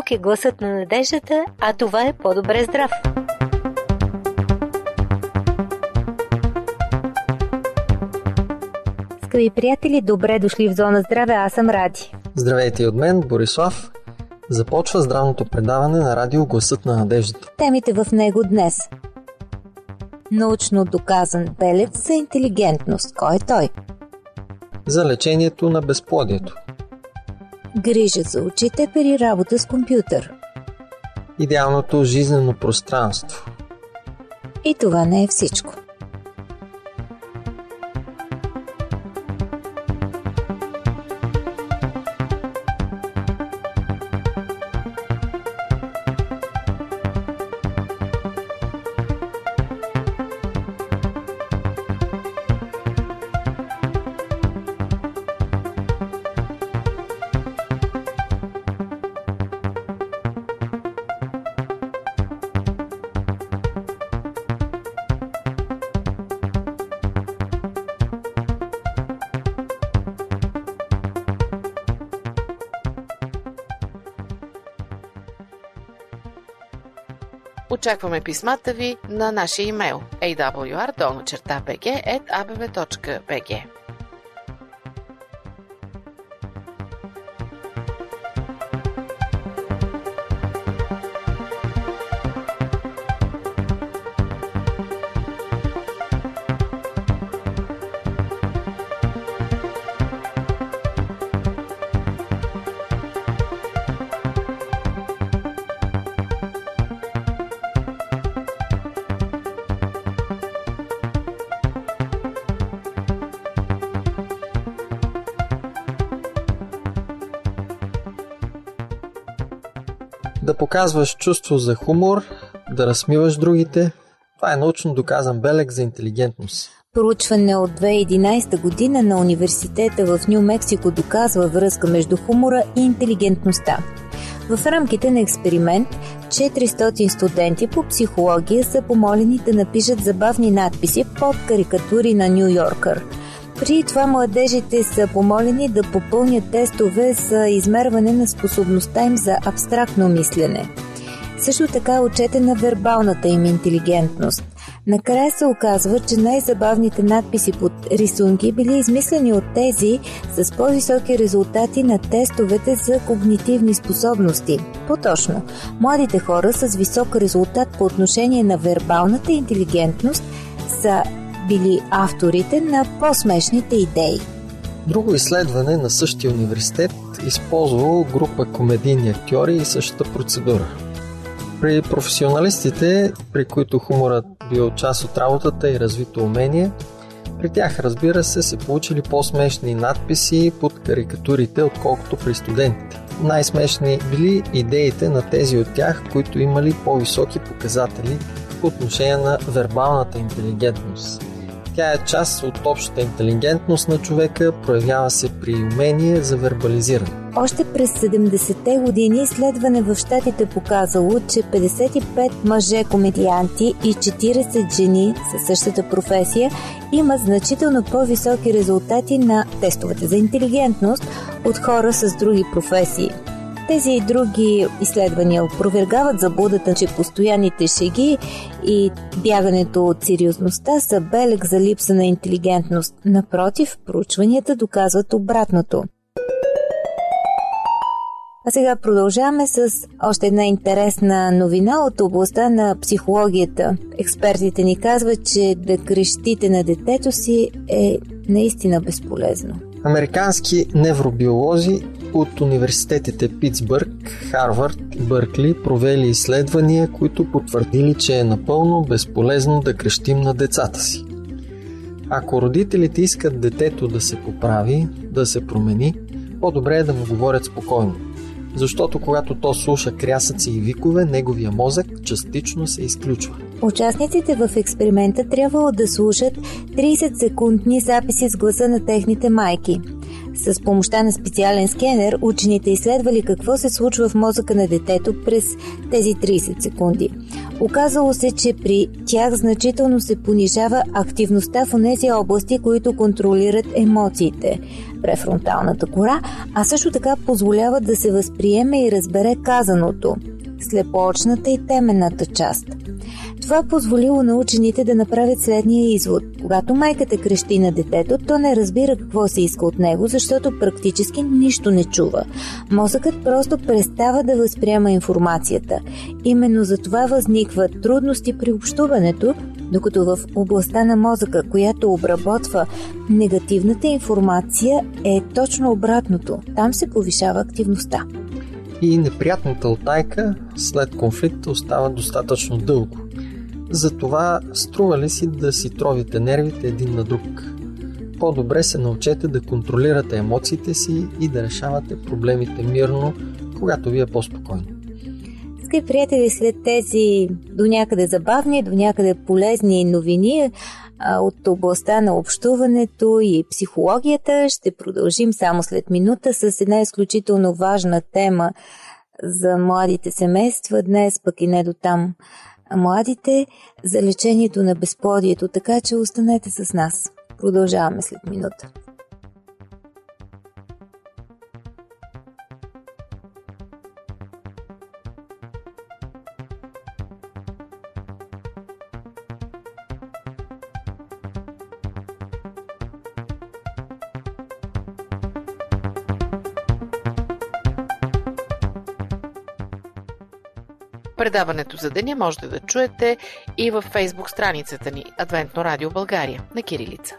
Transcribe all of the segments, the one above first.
Тук е гласът на надеждата, а това е по-добре здрав. Скъпи приятели, добре дошли в Зона Здраве, аз съм Ради. Здравейте и от мен, Борислав. Започва здравното предаване на радио Гласът на надеждата. Темите в него днес. Научно доказан белец за интелигентност. Кой е той? За лечението на безплодието. Грижа за очите при работа с компютър. Идеалното жизнено пространство. И това не е всичко. Очакваме писмата ви на нашия имейл awr.bg.abv.bg Да показваш чувство за хумор, да разсмиваш другите, това е научно доказан белег за интелигентност. Проучване от 2011 година на университета в Нью Мексико доказва връзка между хумора и интелигентността. В рамките на експеримент 400 студенти по психология са помолени да напишат забавни надписи под карикатури на Нью Йоркър. При това младежите са помолени да попълнят тестове за измерване на способността им за абстрактно мислене. Също така е отчетена вербалната им интелигентност. Накрая се оказва, че най-забавните надписи под рисунки били измислени от тези с по-високи резултати на тестовете за когнитивни способности. По-точно, младите хора с висок резултат по отношение на вербалната интелигентност са били авторите на по-смешните идеи. Друго изследване на същия университет използвало група комедийни актьори и същата процедура. При професионалистите, при които хуморът бил част от работата и развито умение, при тях, разбира се, се получили по-смешни надписи под карикатурите, отколкото при студентите. Най-смешни били идеите на тези от тях, които имали по-високи показатели по отношение на вербалната интелигентност. Тя е част от общата интелигентност на човека, проявява се при умение за вербализиране. Още през 70-те години изследване в Штатите показало, че 55 мъже комедианти и 40 жени със същата професия имат значително по-високи резултати на тестовете за интелигентност от хора с други професии. Тези и други изследвания опровергават заблудата, че постоянните шеги и бягането от сериозността са белег за липса на интелигентност. Напротив, проучванията доказват обратното. А сега продължаваме с още една интересна новина от областта на психологията. Експертите ни казват, че да крещите на детето си е наистина безполезно. Американски невробиолози от университетите Питсбърг, Харвард и Бъркли провели изследвания, които потвърдили, че е напълно безполезно да крещим на децата си. Ако родителите искат детето да се поправи, да се промени, по-добре е да му говорят спокойно. Защото когато то слуша крясъци и викове, неговия мозък частично се изключва. Участниците в експеримента трябвало да слушат 30 секундни записи с гласа на техните майки. С помощта на специален скенер учените изследвали какво се случва в мозъка на детето през тези 30 секунди. Оказало се, че при тях значително се понижава активността в тези области, които контролират емоциите префронталната кора, а също така позволяват да се възприеме и разбере казаното слепоочната и теменната част. Това позволило на учените да направят следния извод. Когато майката крещи на детето, то не разбира какво се иска от него, защото практически нищо не чува. Мозъкът просто престава да възприема информацията. Именно за това възникват трудности при общуването, докато в областта на мозъка, която обработва негативната информация, е точно обратното. Там се повишава активността и неприятната отайка след конфликта остава достатъчно дълго. Затова струва ли си да си тровите нервите един на друг? По-добре се научете да контролирате емоциите си и да решавате проблемите мирно, когато ви е по-спокойно. Скъпи приятели, след тези до някъде забавни, до някъде полезни новини, от областта на общуването и психологията. Ще продължим само след минута с една изключително важна тема за младите семейства, днес пък и не до там младите, за лечението на безплодието, така че останете с нас. Продължаваме след минута. Предаването за деня можете да чуете и във фейсбук страницата ни Адвентно радио България на Кирилица.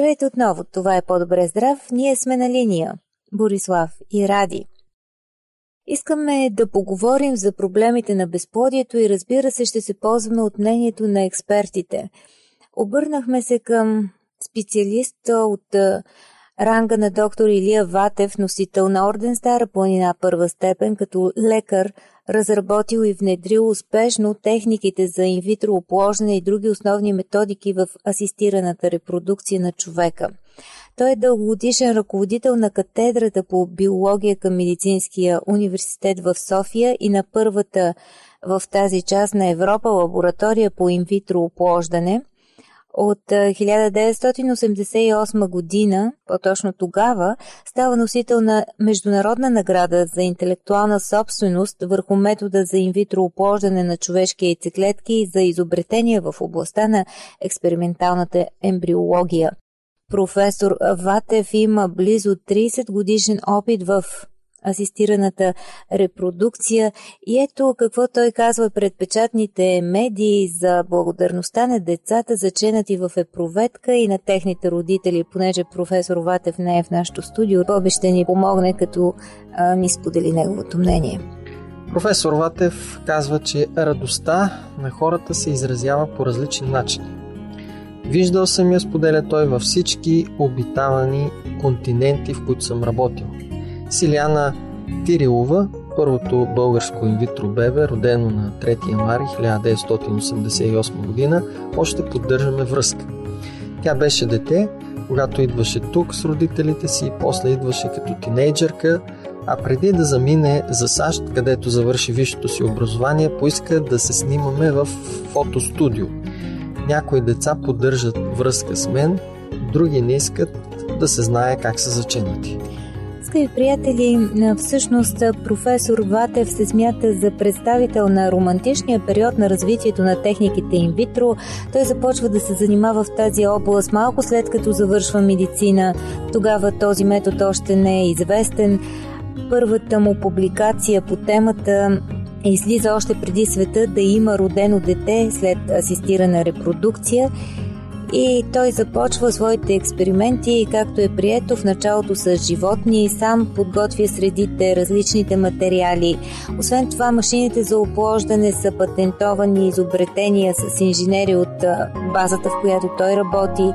Здравейте отново, това е по-добре здрав, ние сме на линия. Борислав и Ради. Искаме да поговорим за проблемите на безплодието и разбира се ще се ползваме от мнението на експертите. Обърнахме се към специалиста от ранга на доктор Илия Ватев, носител на Орден Стара планина първа степен, като лекар, разработил и внедрил успешно техниките за инвитро опложене и други основни методики в асистираната репродукция на човека. Той е дългогодишен ръководител на катедрата по биология към Медицинския университет в София и на първата в тази част на Европа лаборатория по инвитро оплождане – от 1988 година, по-точно тогава, става носител на Международна награда за интелектуална собственост върху метода за инвитро оплождане на човешки яйцеклетки и за изобретения в областта на експерименталната ембриология. Професор Ватев има близо 30 годишен опит в асистираната репродукция. И ето какво той казва пред печатните медии за благодарността на децата, заченати в епроветка и на техните родители, понеже професор Ватев не е в нашото студио. Боби ще ни помогне, като а, ни сподели неговото мнение. Професор Ватев казва, че радостта на хората се изразява по различни начини. Виждал съм я, споделя той, във всички обитавани континенти, в които съм работил – Силяна Тирилова, първото българско инвитро бебе, родено на 3 януари 1988 година, още поддържаме връзка. Тя беше дете, когато идваше тук с родителите си, после идваше като тинейджърка, а преди да замине за САЩ, където завърши висшето си образование, поиска да се снимаме в фотостудио. Някои деца поддържат връзка с мен, други не искат да се знае как са заченати. Скъпи приятели, всъщност професор Ватев се смята за представител на романтичния период на развитието на техниките инвитро. Той започва да се занимава в тази област малко след като завършва медицина. Тогава този метод още не е известен. Първата му публикация по темата излиза още преди света да има родено дете след асистирана репродукция и той започва своите експерименти, както е прието в началото с животни, сам подготвя средите, различните материали. Освен това, машините за оплождане са патентовани изобретения с инженери от базата, в която той работи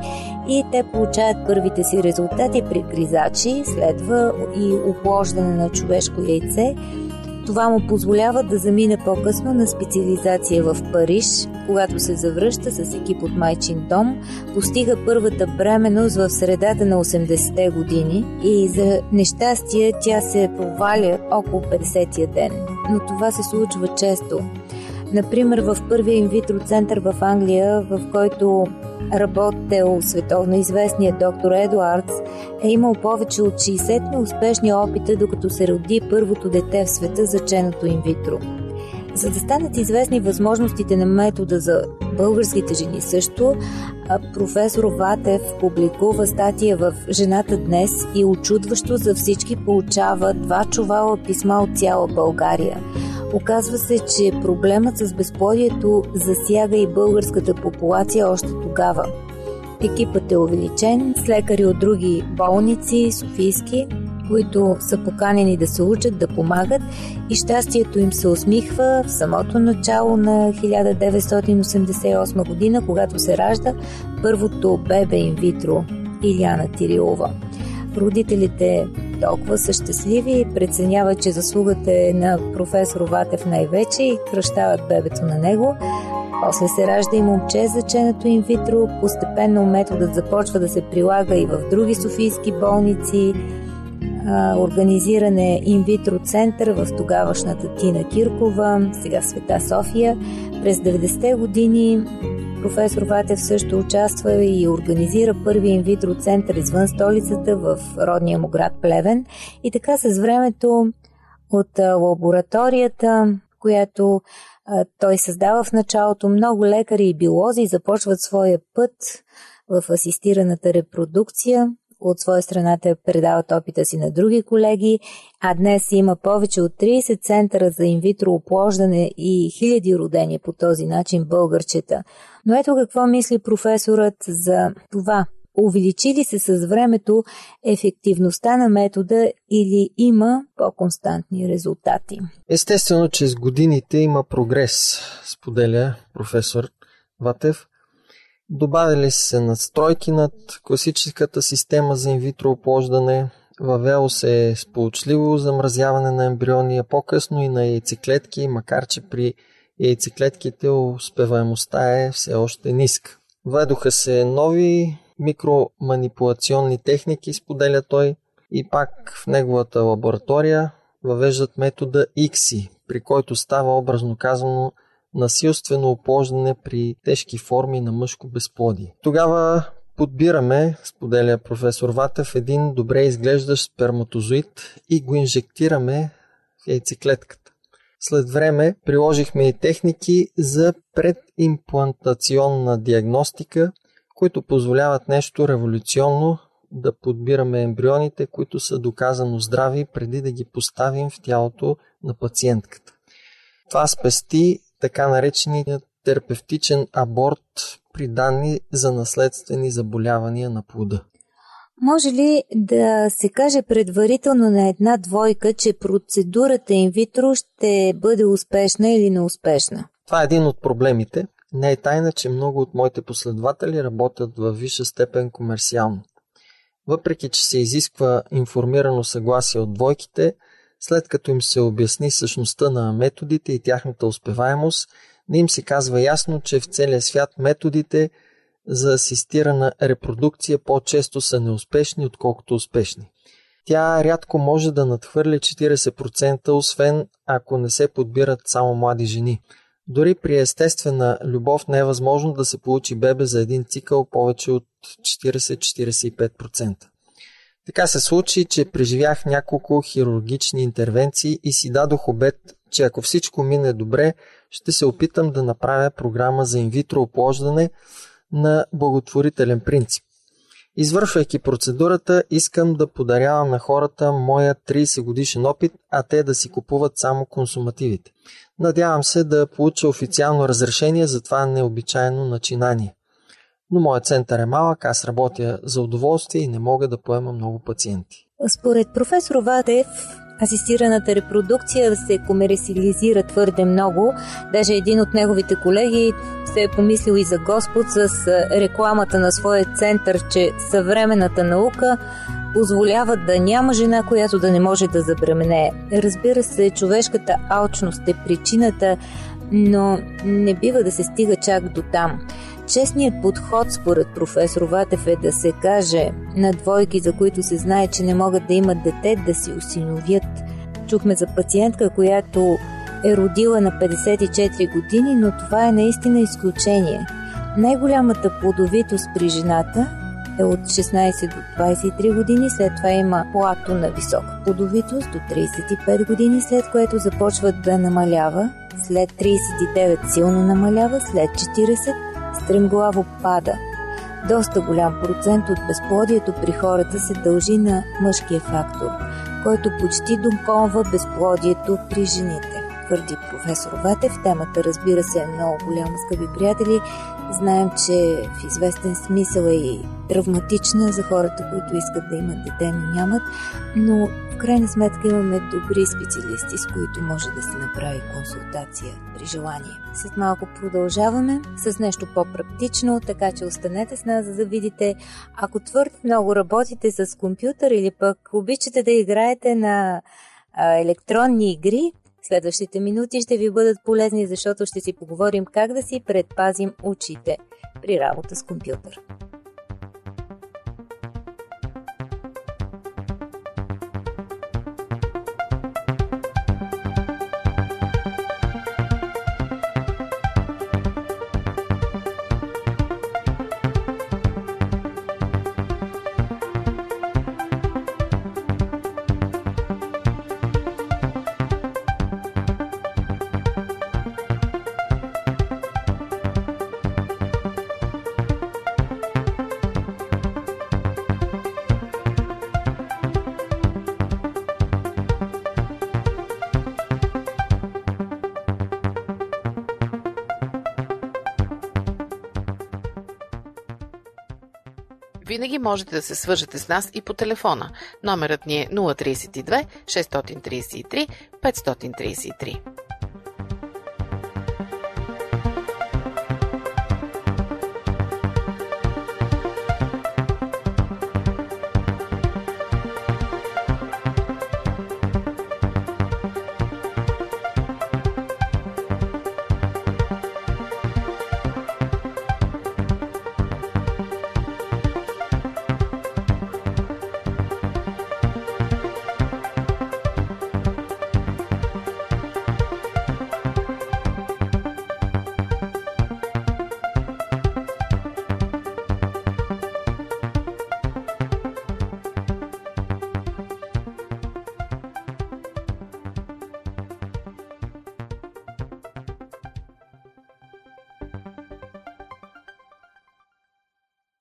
и те получават първите си резултати при гризачи, следва и оплождане на човешко яйце – това му позволява да замине по-късно на специализация в Париж, когато се завръща с екип от майчин дом, постига първата бременност в средата на 80-те години и за нещастие тя се проваля около 50-я ден. Но това се случва често. Например, в първия инвитро център в Англия, в който работел световно известният доктор Едуардс, е имал повече от 60 неуспешни опита, докато се роди първото дете в света заченото инвитро. За да станат известни възможностите на метода за българските жени също, професор Ватев публикува статия в Жената днес и очудващо за всички получава два чувала писма от цяла България. Оказва се, че проблемът с безплодието засяга и българската популация още тогава. Екипът е увеличен с лекари от други болници, софийски, които са поканени да се учат, да помагат и щастието им се усмихва в самото начало на 1988 година, когато се ражда първото бебе инвитро Иляна Тирилова. Родителите толкова са щастливи и преценяват, че заслугата е на професор Ватев най-вече и кръщават бебето на него. После се ражда и момче заченато инвитро. Постепенно методът започва да се прилага и в други софийски болници. Организиране инвитро център в тогавашната Тина Киркова, сега Света София. През 90-те години Професор Ватев също участва и организира първи инвитро център извън столицата в родния му град Плевен. И така с времето от лабораторията, която той създава в началото, много лекари и биолози започват своя път в асистираната репродукция от своя страна те предават опита си на други колеги, а днес има повече от 30 центъра за инвитро оплождане и хиляди родени по този начин българчета. Но ето какво мисли професорът за това увеличи ли се с времето ефективността на метода или има по-константни резултати? Естествено, че с годините има прогрес, споделя професор Ватев. Добавили се надстройки над класическата система за инвитро оплождане, въвело се е сполучливо замразяване на ембриони, а по-късно и на яйцеклетки, макар че при яйцеклетките успеваемостта е все още ниска. Ведоха се нови микроманипулационни техники, споделя той, и пак в неговата лаборатория въвеждат метода ICSI, при който става образно казано насилствено оплождане при тежки форми на мъжко безплодие. Тогава подбираме, споделя професор Ватев, един добре изглеждащ сперматозоид и го инжектираме в яйцеклетката. След време приложихме и техники за предимплантационна диагностика, които позволяват нещо революционно да подбираме ембрионите, които са доказано здрави, преди да ги поставим в тялото на пациентката. Това спести така наречения терапевтичен аборт при данни за наследствени заболявания на плода. Може ли да се каже предварително на една двойка, че процедурата инвитро ще бъде успешна или неуспешна? Това е един от проблемите. Не е тайна, че много от моите последователи работят във висша степен комерциално. Въпреки, че се изисква информирано съгласие от двойките, след като им се обясни същността на методите и тяхната успеваемост, не им се казва ясно, че в целия свят методите за асистирана репродукция по-често са неуспешни, отколкото успешни. Тя рядко може да надхвърли 40%, освен ако не се подбират само млади жени. Дори при естествена любов не е възможно да се получи бебе за един цикъл повече от 40-45%. Така се случи, че преживях няколко хирургични интервенции и си дадох обед, че ако всичко мине добре, ще се опитам да направя програма за инвитро оплождане на благотворителен принцип. Извършвайки процедурата, искам да подарявам на хората моя 30 годишен опит, а те да си купуват само консумативите. Надявам се да получа официално разрешение за това необичайно начинание. Но моят център е малък, аз работя за удоволствие и не мога да поема много пациенти. Според професор Ватев, асистираната репродукция се комерциализира твърде много. Даже един от неговите колеги се е помислил и за Господ с рекламата на своя център, че съвременната наука позволява да няма жена, която да не може да забременее. Разбира се, човешката алчност е причината, но не бива да се стига чак до там. Честният подход според професор Ватев е да се каже на двойки, за които се знае, че не могат да имат дете, да си осиновят. Чухме за пациентка, която е родила на 54 години, но това е наистина изключение. Най-голямата плодовитост при жената е от 16 до 23 години, след това има плато на висока плодовитост до 35 години, след което започва да намалява, след 39 силно намалява, след 40 стремглаво пада. Доста голям процент от безплодието при хората се дължи на мъжкия фактор, който почти доконва безплодието при жените твърди професор Ватев. Темата, разбира се, е много голяма, скъпи приятели. Знаем, че в известен смисъл е и травматична за хората, които искат да имат дете, но нямат. Но в крайна сметка имаме добри специалисти, с които може да се направи консултация при желание. След малко продължаваме с нещо по-практично, така че останете с нас, за да видите, ако твърде много работите с компютър или пък обичате да играете на електронни игри, Следващите минути ще ви бъдат полезни, защото ще си поговорим как да си предпазим очите при работа с компютър. Винаги можете да се свържете с нас и по телефона. Номерът ни е 032 633 533.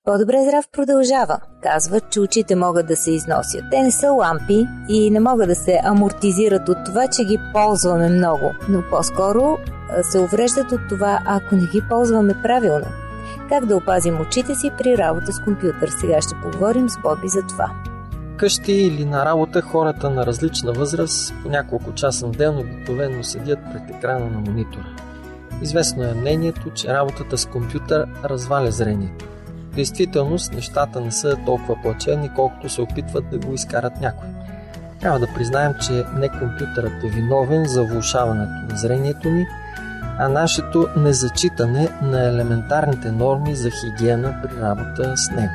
По-добре здрав продължава. Казват, че очите могат да се износят. Те не са лампи и не могат да се амортизират от това, че ги ползваме много, но по-скоро се увреждат от това, ако не ги ползваме правилно. Как да опазим очите си при работа с компютър? Сега ще поговорим с Боби за това. Къщи или на работа хората на различна възраст по няколко часа на ден обикновено седят пред екрана на монитора. Известно е мнението, че работата с компютър разваля зрението действителност нещата не са толкова плачевни, колкото се опитват да го изкарат някой. Трябва да признаем, че не компютърът е виновен за влушаването на зрението ни, а нашето незачитане на елементарните норми за хигиена при работа с него.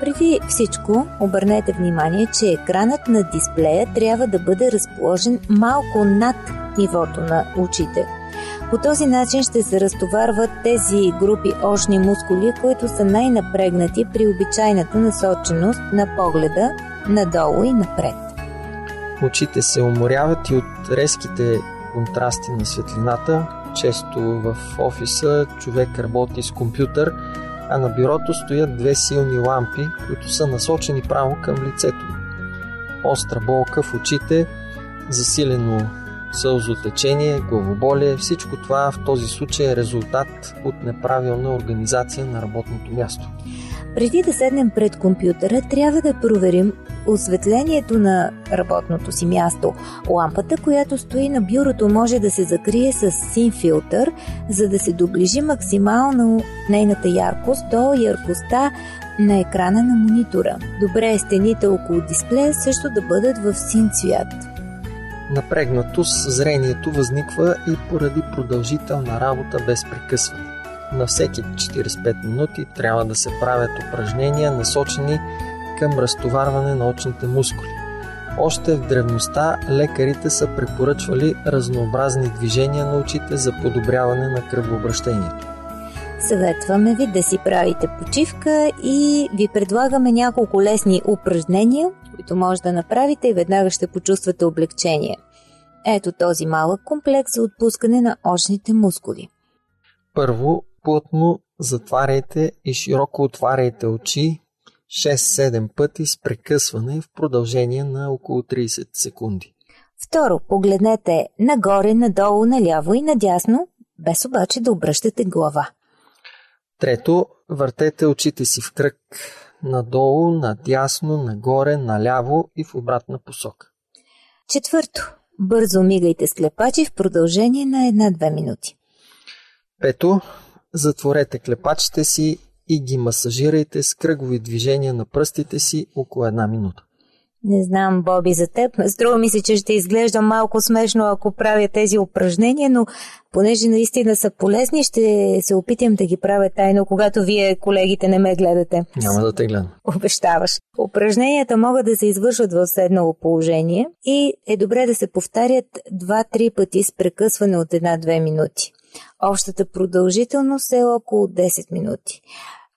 Преди всичко, обърнете внимание, че екранът на дисплея трябва да бъде разположен малко над нивото на очите – по този начин ще се разтоварват тези групи очни мускули, които са най-напрегнати при обичайната насоченост на погледа надолу и напред. Очите се уморяват и от резките контрасти на светлината. Често в офиса човек работи с компютър, а на бюрото стоят две силни лампи, които са насочени право към лицето. Остра болка в очите, засилено сълзотечение, главоболие, всичко това в този случай е резултат от неправилна организация на работното място. Преди да седнем пред компютъра, трябва да проверим осветлението на работното си място. Лампата, която стои на бюрото, може да се закрие с син филтър, за да се доближи максимално нейната яркост до яркостта на екрана на монитора. Добре е стените около дисплея също да бъдат в син цвят. Напрегнатост зрението възниква и поради продължителна работа без прекъсване. На всеки 45 минути трябва да се правят упражнения, насочени към разтоварване на очните мускули. Още в древността лекарите са препоръчвали разнообразни движения на очите за подобряване на кръвообращението. Съветваме ви да си правите почивка и ви предлагаме няколко лесни упражнения, които може да направите и веднага ще почувствате облегчение. Ето този малък комплекс за отпускане на очните мускули. Първо, плътно затваряйте и широко отваряйте очи 6-7 пъти с прекъсване в продължение на около 30 секунди. Второ, погледнете нагоре, надолу, наляво и надясно, без обаче да обръщате глава. Трето, въртете очите си в кръг надолу, надясно, нагоре, наляво и в обратна посока. Четвърто, бързо мигайте с клепачи в продължение на една-две минути. Пето, затворете клепачите си и ги масажирайте с кръгови движения на пръстите си около една минута. Не знам, Боби, за теб. Струва ми се, че ще изглежда малко смешно, ако правя тези упражнения, но понеже наистина са полезни, ще се опитам да ги правя тайно, когато вие, колегите, не ме гледате. Няма да те гледам. Обещаваш. Упражненията могат да се извършват в седнало положение и е добре да се повтарят 2-3 пъти с прекъсване от 1-2 минути. Общата продължителност е около 10 минути.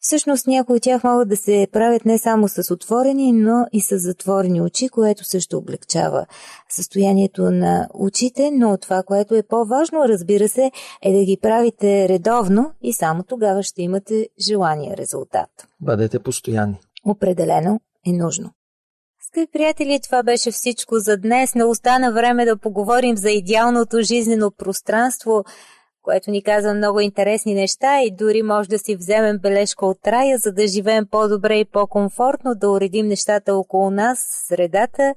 Всъщност някои от тях могат да се правят не само с отворени, но и с затворени очи, което също облегчава състоянието на очите, но това, което е по-важно, разбира се, е да ги правите редовно и само тогава ще имате желания резултат. Бъдете постоянни. Определено е нужно. Скъпи приятели, това беше всичко за днес. Не остана време да поговорим за идеалното жизнено пространство – което ни казва много интересни неща и дори може да си вземем бележка от рая, за да живеем по-добре и по-комфортно, да уредим нещата около нас, средата,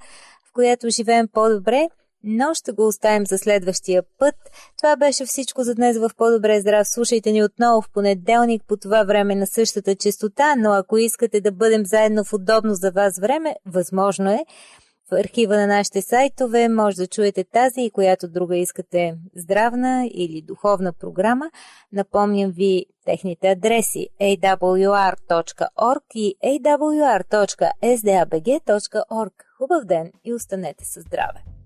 в която живеем по-добре – но ще го оставим за следващия път. Това беше всичко за днес в По-добре здрав. Слушайте ни отново в понеделник по това време на същата частота, но ако искате да бъдем заедно в удобно за вас време, възможно е. Архива на нашите сайтове може да чуете тази и която друга искате здравна или духовна програма. Напомням ви техните адреси awr.org и awr.sdabg.org. Хубав ден и останете със здраве!